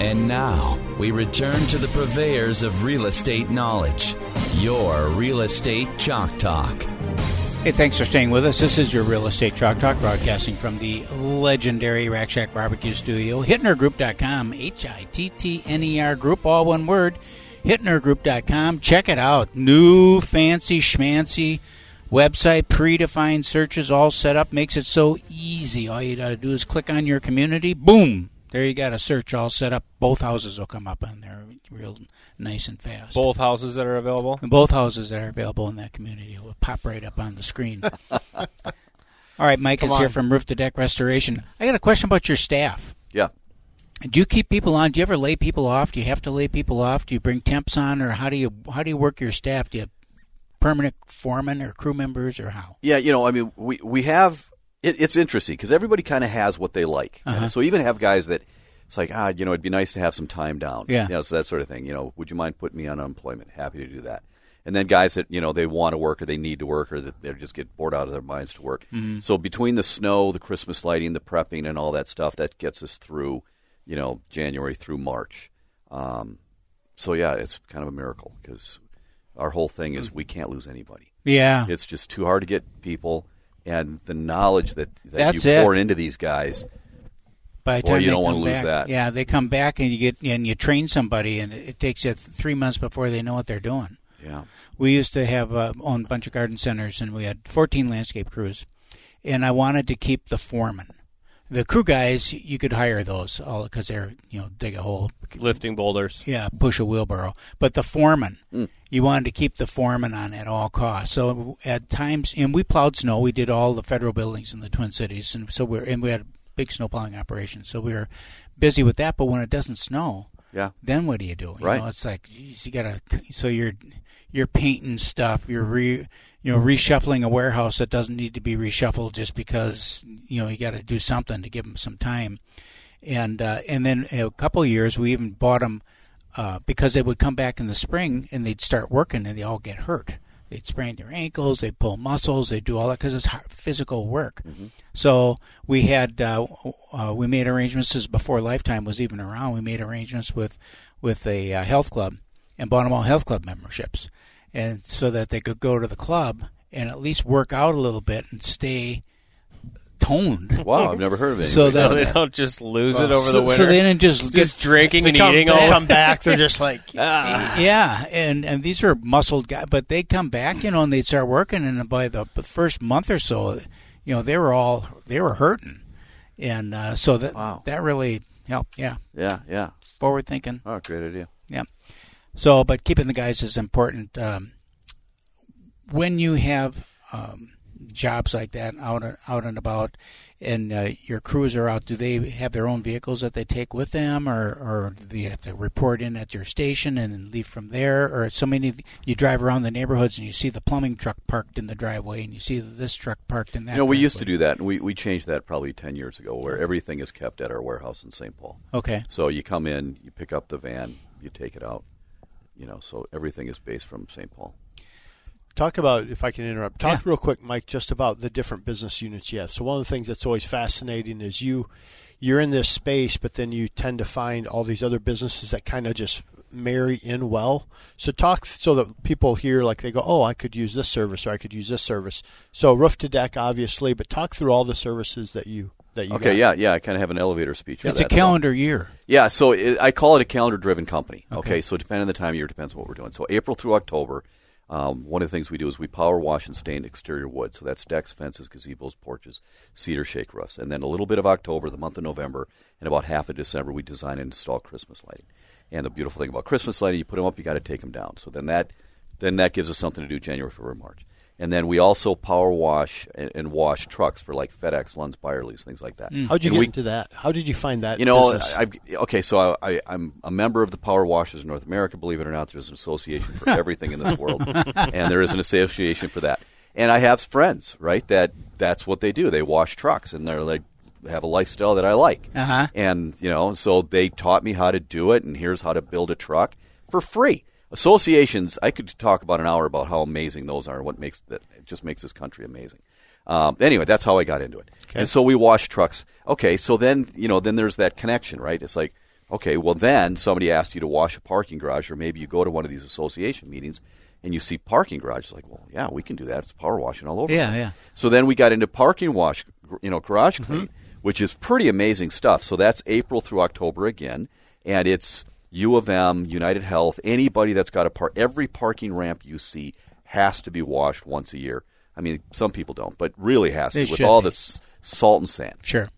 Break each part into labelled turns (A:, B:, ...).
A: And now we return to the purveyors of real estate knowledge, your Real Estate Chalk Talk.
B: Hey, thanks for staying with us. This is your Real Estate Chalk Talk, broadcasting from the legendary Rack Shack Barbecue Studio. HittnerGroup.com, H I T T N E R Group, all one word. HittnerGroup.com. Check it out. New, fancy, schmancy website, predefined searches all set up, makes it so easy. All you got to do is click on your community, boom, there you got a search all set up. Both houses will come up on there real nice and fast.
C: Both houses that are available?
B: And both houses that are available in that community will pop right up on the screen. all right, Mike
D: Come
B: is here from Roof to Deck Restoration. I got a question about your staff.
D: Yeah.
B: Do you keep people on? Do you ever lay people off? Do you have to lay people off? Do you bring temps on, or how do you how do you work your staff? Do you have permanent foremen or crew members, or how?
D: Yeah, you know, I mean, we we have it, it's interesting because everybody kind of has what they like.
B: Uh-huh.
D: So even have guys that it's like, ah, you know, it'd be nice to have some time down.
B: Yeah.
D: you know, so that sort of thing. You know, would you mind putting me on unemployment? Happy to do that. And then guys that you know they want to work or they need to work or that they just get bored out of their minds to work.
B: Mhm.
D: So between the snow, the Christmas lighting, the prepping, and all that stuff, that gets us through, you know, January through March. Um, so yeah, it's kind of a miracle because our whole thing is we can't lose anybody.
B: Yeah.
D: it's just too hard to get people, and the knowledge that, that
B: That's
D: you
B: it.
D: pour into these guys.
B: By the
D: Boy, you don't
B: come
D: lose
B: back-
D: that.
B: Yeah, they come back and you get and you train somebody, and it takes you three months before they know what they're doing.
D: Yeah.
B: We used to have uh, own a bunch of garden centers, and we had 14 landscape crews, and I wanted to keep the foreman. The crew guys, you could hire those all because they're you know dig a hole,
C: Lifting boulders.
B: yeah, push a wheelbarrow. But the foreman,
D: Mm.
B: you wanted to keep the foreman on at all costs. So at times, and we plowed snow. We did all the federal buildings in the Twin Cities, and so we're and we had big snow plowing operations. So we were busy with that. But when it doesn't snow,
D: Yeah.
B: then what do you do? You
D: Right.
B: know, it's like geez, you gotta. So you're you're painting stuff. You're re you know reshuffling a warehouse that doesn't need to be reshuffled just because you know you got to do something to give them some time. And uh, and then a couple of years we even bought them uh, because they would come back in the spring and they'd start working and they all get hurt. They'd sprain their ankles, they'd pull muscles, they'd do all that because it's hard, physical work. So we had uh, uh, we made arrangements this before Lifetime was even around. We made arrangements with with a uh, health club and bought them all health club memberships, and so that they could go to the club and at least work out a little bit and stay toned.
D: Wow, I've never heard of it.
B: So
C: So they don't just lose it over
B: so,
C: the winter.
B: So they didn't just
C: just
B: get
C: drinking
E: They
C: and
E: come,
C: eating
E: they
C: all.
E: come back. They're just like,
C: Ah.
B: yeah, and and these are muscled guys, but they come back, you know, and they start working, and by the the first month or so, you know, they were all they were hurting, and uh, so that
D: Wow.
B: that really helped. Yeah,
D: Yeah, yeah.
B: forward thinking.
D: Oh, great idea.
B: Yeah. So, but keeping the guys is important. Um, when you have um, jobs like that out out and about, and uh, your crews are out, do they have their own vehicles that they take with them, or or do they have to report in at your station and then leave from there? Or so many you drive around the neighborhoods and you see the plumbing truck parked in the driveway, and you see this truck parked in that.
D: You know, we used to do that, and we, we changed that probably 10 years ago, where everything is kept at our warehouse in St. Paul.
B: Okay.
D: So you come in, you pick up the van, you take it out. You know, so everything is based from St. Paul.
E: talk about if I can interrupt. Talk
B: Yeah.
E: real quick, Mike, just about the different business units you have. So one of the things that's always fascinating is you you're in this space, but then you tend to find all these other businesses that kind of just marry in well. So talk so that people hear like they go, oh, I could use this service or I could use this service. So roof to deck, obviously, but talk through all the services that you that you
D: Okay,
E: got.
D: yeah, yeah. I kind of have an elevator speech. For
B: It's
D: that
B: a
D: as well.
B: calendar year.
D: Yeah, so it, I call it a calendar-driven company. Okay.
B: Okay.
D: so depending on the time of year, it depends on what we're doing. So April through October, um, one of the things we do is we power wash and stain exterior wood. So that's decks, fences, gazebos, porches, cedar shake roofs, and then a little bit of October, the month of November, and about half of December, we design and install Christmas lighting. And the beautiful thing about Christmas lighting, you put them up, you got to take them down. So then that then that gives us something to do January, February, March. And then we also power wash and, and wash trucks for like FedEx, Lunds, Byerly's, things like that.
E: How did you
D: And
E: get
D: we-
E: into that? How did you find that?
D: you know,
E: business?
D: I, I've, okay, so I, I, I'm a member of the Power Washers of North America. Believe it or not, there's an association for everything in this world, and there is an association for that. And I have friends, right? That that's what they do. They wash trucks, and they're like have a lifestyle that I like.
B: Uh-huh.
D: And you know, so they taught me how to do it, and here's how to build a truck for free. Associations, I could talk about an hour about how amazing those are, and what makes that it just makes this country amazing. Um, anyway, that's how I got into it. And so we wash trucks. Okay, so then you know, then there's that connection, right? It's like, okay, well then somebody asked you to wash a parking garage, or maybe you go to one of these association meetings and you see parking garages. Like, well, yeah, we can do that. It's power washing all over.
B: Yeah, yeah.
D: So then we got into parking wash, you know, garage clean, which is pretty amazing stuff. So that's April through October again, and it's U of M, United Health, anybody that's got a par every parking ramp you see has to be washed once a year. I mean, some people don't, but really has to
B: They
D: with all
B: be.
D: this salt and sand.
B: Sure.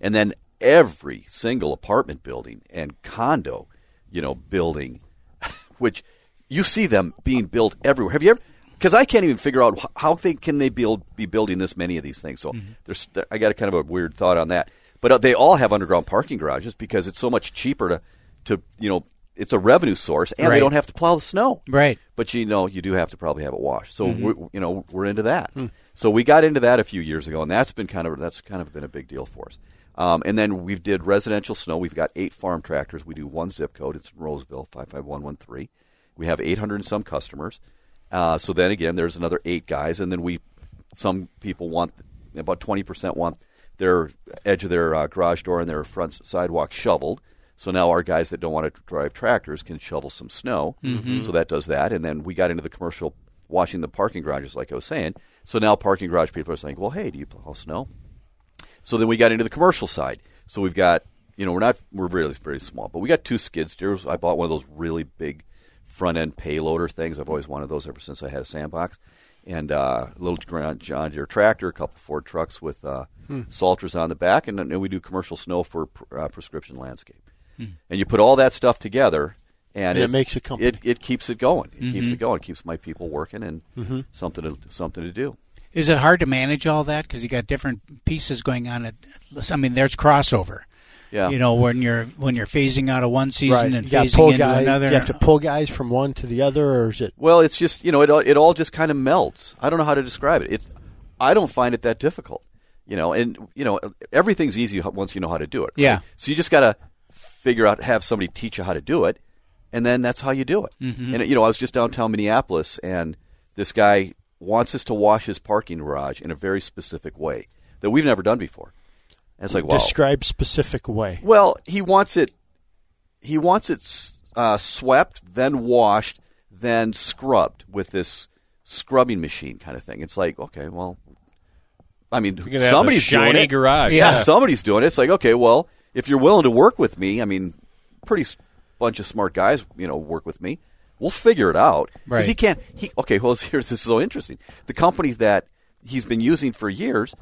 D: And then every single apartment building and condo, you know, building, which you see them being built everywhere. Have you ever? Because I can't even figure out how they can they build be building this many of these things. So there's I got a kind of a weird thought on that. But uh, they all have underground parking garages because it's so much cheaper to to you know it's a revenue source and
B: Right.
D: they don't have to plow the snow.
B: Right.
D: But you know, you do have to probably have it washed. So we, you know, we're into that. So we got into that a few years ago, and that's been kind of that's kind of been a big deal for us. Um, and then we've did residential snow. We've got eight farm tractors. We do one zip code. It's in Roseville, five five one one three. We have eight hundred and some customers. Uh, so then again, there's another eight guys, and then we some people want about twenty percent want their edge of their uh, garage door and their front sidewalk shoveled. So now our guys that don't want to drive tractors can shovel some snow. So that does that, and then we got into the commercial washing the parking garages, like I was saying. So now parking garage people are saying, "Well, hey, do you plow snow?" So then we got into the commercial side. So we've got, you know, we're not, we're really very small, but we got two skid steers. I bought one of those really big front end payloader things. I've always wanted those ever since I had a sandbox. And uh, a little John Deere tractor, a couple Ford trucks with uh, salters on the back, and then we do commercial snow for pr- uh, prescription landscape. And you put all that stuff together, and,
E: And it makes a company.
D: It, it keeps it going. It keeps mm-hmm. it going. It keeps my people working and mm-hmm. something to something to do.
B: Is it hard to manage all that because you got different pieces going on? At, I mean, there's crossover.
D: Yeah.
B: You know, when you're when you're phasing out of one season
E: right.
B: and
E: you
B: phasing
E: pull
B: into
E: guys.
B: another.
E: You have to pull guys from one to the other, or is it?
D: Well, it's just you know it all, it all just kind of melts. I don't know how to describe it. It's I don't find it that difficult. You know, and you know everything's easy once you know how to do it. right?
B: Yeah.
D: So you just got to figure out have somebody teach you how to do it, and then that's how you do it.
B: Mm-hmm.
D: And you know, I was just downtown Minneapolis, and this guy wants us to wash his parking garage in a very specific way that we've never done before. And it's like wow.
E: Describe specific way.
D: Well, he wants it. He wants it uh, swept, then washed, then scrubbed with this scrubbing machine kind of thing. It's like, okay, well, I mean,
C: You're have a
D: somebody's doing
C: shiny
D: it.
C: garage.
D: Yeah,
C: Yeah.
D: somebody's doing it. It's like, okay, well, if you're willing to work with me, I mean, pretty s- bunch of smart guys, you know, work with me. We'll figure it out because
B: Right.
D: he can't. He okay. Well, here's this is so interesting. The companies that he's been using for years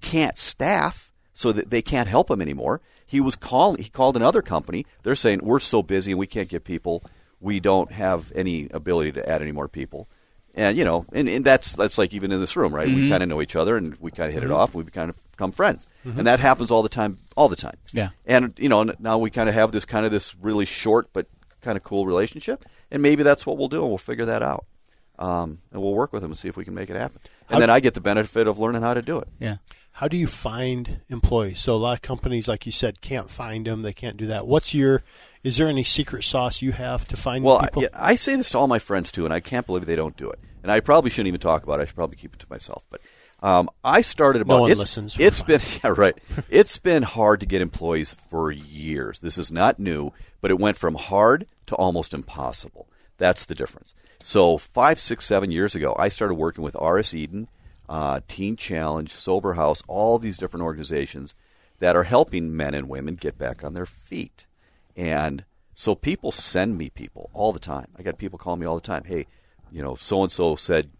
D: can't staff, so that they can't help him anymore. He was calling. He called another company. They're saying we're so busy and we can't get people. We don't have any ability to add any more people. And you know, and, and that's that's like even in this room, right? We mm-hmm. kind of know each other and we kind of hit it mm-hmm. off. We kind of become friends, mm-hmm. and that happens all the time, all the time.
B: Yeah.
D: And you know, now we kind of have this kind of this really short but kind of cool relationship, and maybe that's what we'll do, and we'll figure that out. Um, and we'll work with him and see if we can make it happen. And then I get the benefit of learning how to do it.
B: Yeah.
E: How do you find employees? So a lot of companies, like you said, can't find them. They can't do that. What's your? Is there any secret sauce you have to find
D: Well, I,
E: people?
D: yeah, I say this to all my friends too, and I can't believe they don't do it. And I probably shouldn't even talk about it. I should probably keep it to myself. But um, I started about.
E: No one
D: it's,
E: listens.
D: It's been yeah, right. It's been hard to get employees for years. This is not new, but it went from hard to almost impossible. That's the difference. So five, six, seven years ago, I started working with RS Eden, uh, Teen Challenge, Sober House, all these different organizations that are helping men and women get back on their feet. And so people send me people all the time. I got people calling me all the time. Hey, you know, so and so said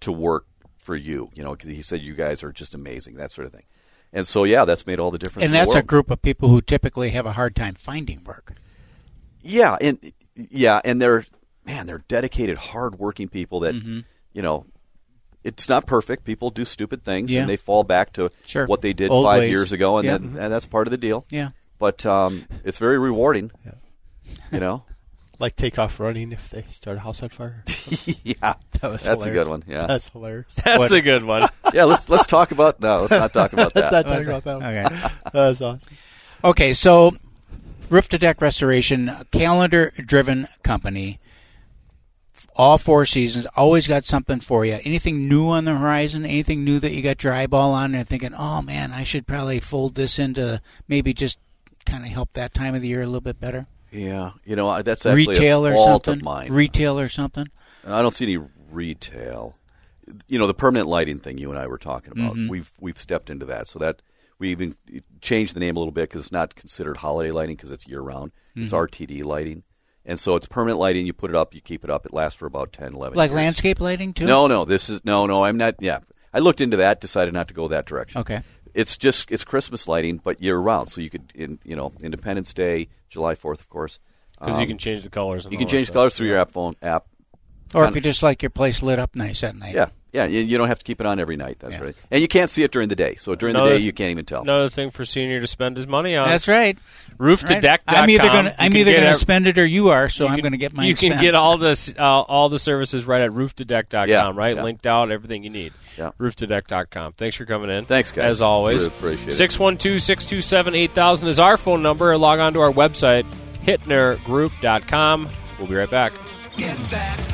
D: to work for you. You know, he said you guys are just amazing, that sort of thing. And so, yeah, that's made all the difference.
B: And that's a group of people who typically have a hard time finding work.
D: Yeah, and yeah, and they're man, they're dedicated, hardworking people that
B: Mm-hmm.
D: you know it's not perfect. People do stupid things,
B: Yeah.
D: and they fall back to
B: Sure.
D: what they did
B: Old
D: five
B: ways.
D: years ago, and,
B: Yeah.
D: then, and that's part of the deal.
B: Yeah.
D: But um, it's very rewarding. You know,
E: Like take off running if they start a house on fire.
D: yeah,
E: That was
D: that's a good one. Yeah,
E: That's hilarious.
C: That's
E: What-
C: a good one.
D: yeah. Let's let's talk about no. Let's not talk about
E: Let's
D: that.
E: not talk about that. One.
B: Okay.
E: That's awesome.
B: Okay, so roof to deck restoration, calendar driven company. All four seasons, always got something for you. Anything new on the horizon? Anything new that you got your eyeball on and thinking, oh man, I should probably fold this into maybe just kind of help that time of the year a little bit better?
D: Yeah, you know that's actually
B: Retail
D: a
B: or something?
D: of mine.
B: Retail or something?
D: I don't see any retail. You know, the permanent lighting thing you and I were talking about.
B: Mm-hmm.
D: We've we've stepped into that. So that we even changed the name a little bit because it's not considered holiday lighting because it's year round. It's
B: Mm-hmm.
D: RTD lighting, and so it's permanent lighting. You put it up, you keep it up. It lasts for about 10, 11
B: Like
D: years.
B: landscape lighting too?
D: No, no, this is no, no. I'm not. Yeah, I looked into that. Decided not to go that direction.
B: Okay.
D: It's just it's Christmas lighting, but year round. So you could, in, you know, Independence Day, July Fourth, of course.
C: Because you
D: Um,
C: can change the colors.
D: you can change
C: stuff.
D: colors through your app phone app.
B: Or if you just like your place lit up nice at night.
D: Yeah, yeah. You, you don't have to keep it on every night. That's
B: Yeah.
D: right. And you can't see it during the day. So during the day, you can't even tell.
C: Another thing for senior to spend his money on.
B: That's right.
C: Roof to
B: Right.
C: deck.
B: I'm either gonna I'm either gonna spend it or you are, so I'm gonna get mine.
C: You can
B: spent.
C: get all this, uh, all the services right at rooftodeck.com,
D: Yeah,
C: right?
D: yeah.
C: Linked out, everything you need.
D: Yeah.
C: Rooftodeck.com. Thanks for coming in.
D: Thanks, guys.
C: As always.
D: Really appreciate it.
C: 612 627 8000 is our phone number. Log on to our website, hittnergroup.com. We'll be right back.
F: Get that